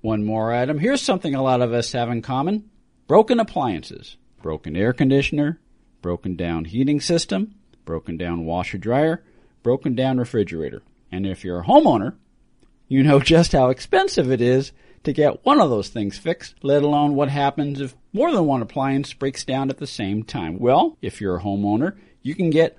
One more item. Here's something a lot of us have in common. Broken appliances. Broken air conditioner, broken down heating system, broken down washer dryer, broken down refrigerator. And if you're a homeowner, you know just how expensive it is to get one of those things fixed, let alone what happens if more than one appliance breaks down at the same time. Well, if you're a homeowner, you can get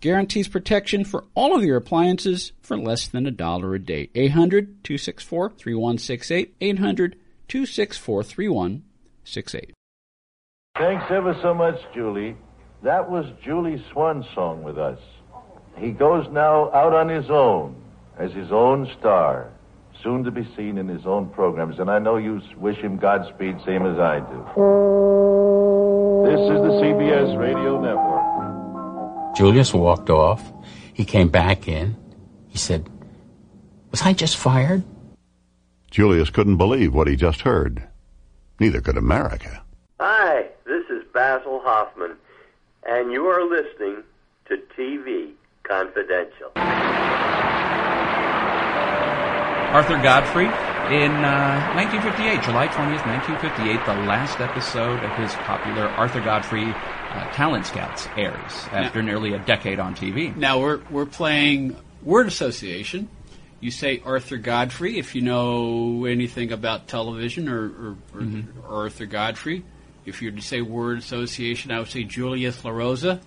guarantees protection for all of your appliances for less than a dollar a day. 800 264 3168. 800 264 3168. Thanks ever so much, Julie. That was Julie's swan song with us. He goes now out on his own as his own star, soon to be seen in his own programs, and I know you wish him Godspeed, same as I do. This is the CBS Radio Network. Julius walked off. He came back in. He said, Was I just fired? Julius couldn't believe what he just heard. Neither could America. Hi, this is Basil Hoffman, and you are listening to TV Confidential. Arthur Godfrey in uh, 1958, July 20th, 1958, the last episode of his popular Arthur Godfrey uh, Talent Scouts airs after nearly a decade on TV. Now we're we're playing word association. You say Arthur Godfrey if you know anything about television or, or, or, or Arthur Godfrey. If you were to say word association, I would say Julius LaRosa.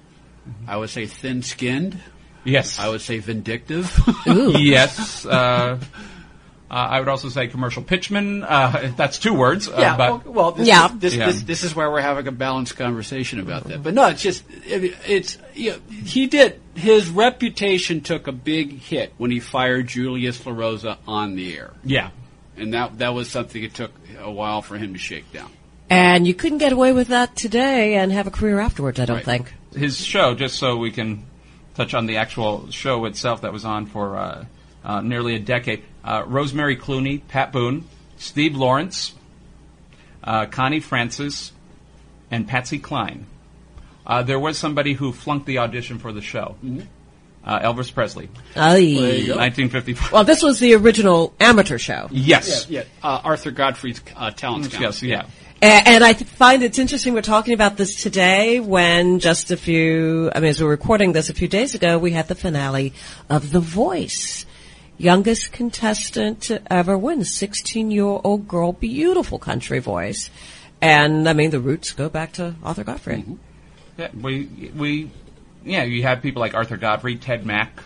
I would say thin-skinned. Yes. I would say vindictive. yes. Uh, uh, I would also say commercial pitchman. Uh, that's two words. Uh, yeah. but well, well, this, Yeah. Is, this, Yeah. this this is where we're having a balanced conversation about that. But no, it's just it, it's you know, he did his reputation took a big hit when he fired Julius LaRosa on the air, yeah. and that that was something it took a while for him to shake down. And you couldn't get away with that today and have a career afterwards, I don't Right. think. his show, just so we can touch on the actual show itself that was on for uh, uh, nearly a decade. Uh, Rosemary Clooney, Pat Boone, Steve Lawrence, uh, Connie Francis, and Patsy Cline. Uh, there was somebody who flunked the audition for the show. Uh, Elvis Presley, Aye. 1955. Well, this was the original amateur show. yes. Yeah, uh, Arthur Godfrey's uh, talent scout. Yes, yeah. A- And I find it's interesting we're talking about this today when just a few, I mean, as we're recording this a few days ago, we had the finale of The Voice. Youngest contestant to ever win, 16 year old girl, beautiful country voice. And I mean, the roots go back to Arthur Godfrey. Mm-hmm. Yeah, we we yeah, you have people like Arthur Godfrey, Ted Mack.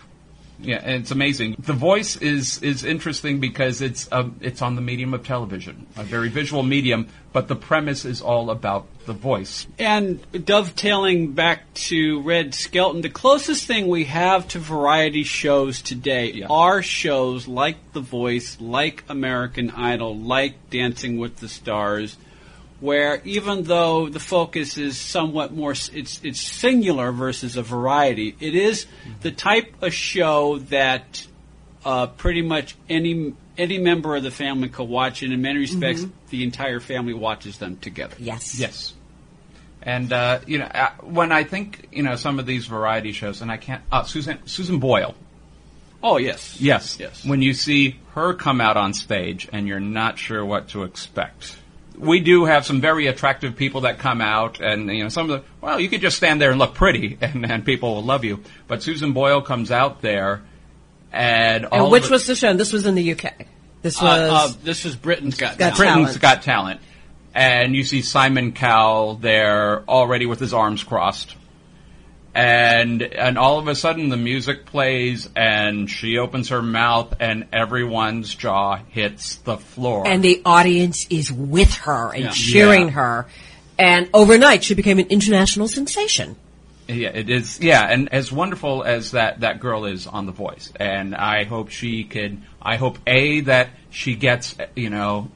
Yeah, and it's amazing. The voice is is interesting because it's um, it's on the medium of television, a very visual medium, but the premise is all about the voice. And dovetailing back to Red Skelton, the closest thing we have to variety shows today Yeah. are shows like The Voice, like American Idol, like Dancing with the Stars, where even though the focus is somewhat more, it's it's singular versus a variety. It is the type of show that uh, pretty much any any member of the family could watch, and in many respects, the entire family watches them together. Yes. Yes. And uh, you know, uh, when I think you know some of these variety shows, and I can't, uh, Susan Susan Boyle. Oh yes, Yes. yes. When you see her come out on stage and you're not sure what to expect. We do have some very attractive people that come out and, you know, some of the, well, you could just stand there and look pretty and, and people will love you. But Susan Boyle comes out there and And which it- was the show? This was in the UK. This Uh, was. uh, this is Britain's Got, Got Talent. Britain's. Got Talent. And you see Simon Cowell there already with his arms crossed. And and all of a sudden the music plays and she opens her mouth and everyone's jaw hits the floor. and the audience is with her and Yeah. cheering Yeah. her. And overnight, she became an international sensation. Yeah, it is. Yeah, and as wonderful as that that girl is on The Voice, and I hope she could. I hope a that she gets you know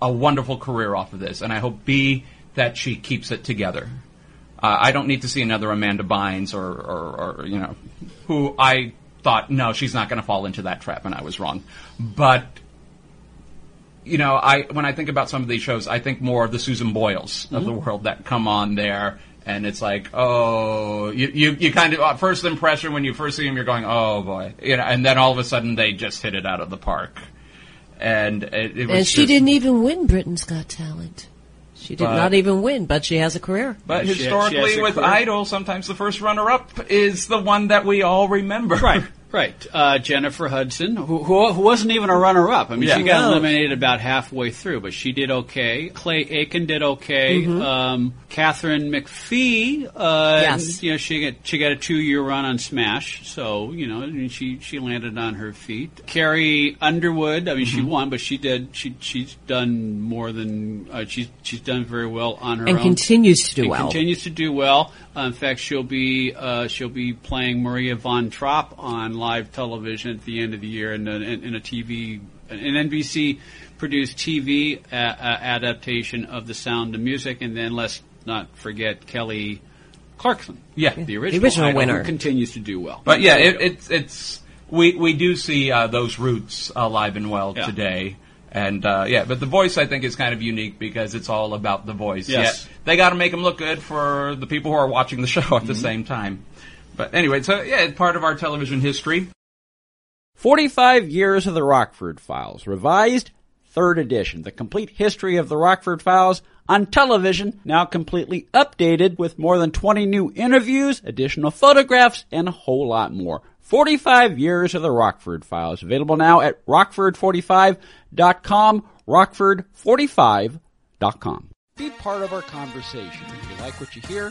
a wonderful career off of this, and I hope b that she keeps it together. Uh, I don't need to see another Amanda Bynes or, or, or you know, who I thought, no, she's not going to fall into that trap, and I was wrong. But you know, I when I think about some of these shows, I think more of the Susan Boyles of the world that come on there, and it's like, oh, you you, you kind of uh, first impression when you first see them, you're going, oh boy, you know, and then all of a sudden they just hit it out of the park, and it, it was And she just- didn't even win Britain's Got Talent. She did But- not even win, but she has a career. But She- she historically, has with career. Idol, sometimes the first runner-up is the one that we all remember. Right, right. Uh, Jennifer Hudson, who, who, who wasn't even a runner-up. I mean, Yeah. she got eliminated about halfway through, but she did okay. Clay Aiken did okay. Mm-hmm. Um, Katharine McPhee, uh, Yes. you know, she got she got a two-year run on Smash, so you know, I mean, she she landed on her feet. Carrie Underwood, I mean, Mm-hmm. she won, but she did she she's done more than uh, she's she's done very well on her And own continues to do and well. Continues to do well. Uh, in fact, she'll be uh, she'll be playing Maria von Trapp on live television at the end of the year in a, in, in a TV an NBC produced TV uh, uh, adaptation of The Sound of Music, and then let's not forget Kelly Clarkson. Yeah. the original, original winner. who continues to do well. But yeah, it, it's it's we we do see uh, those roots alive and well Yeah. today. And uh, yeah, but the voice I think is kind of unique because it's all about the voice. Yes. Yet, they got to make them look good for the people who are watching the show at the same time. But anyway, so yeah, it's part of our television history. 45 Years of the Rockford Files, revised, third edition. The complete history of the Rockford Files on television, now completely updated with more than 20 new interviews, additional photographs, and a whole lot more. 45 Years of the Rockford Files, available now at rockford45.com, rockford45.com. Be part of our conversation. If you like what you hear,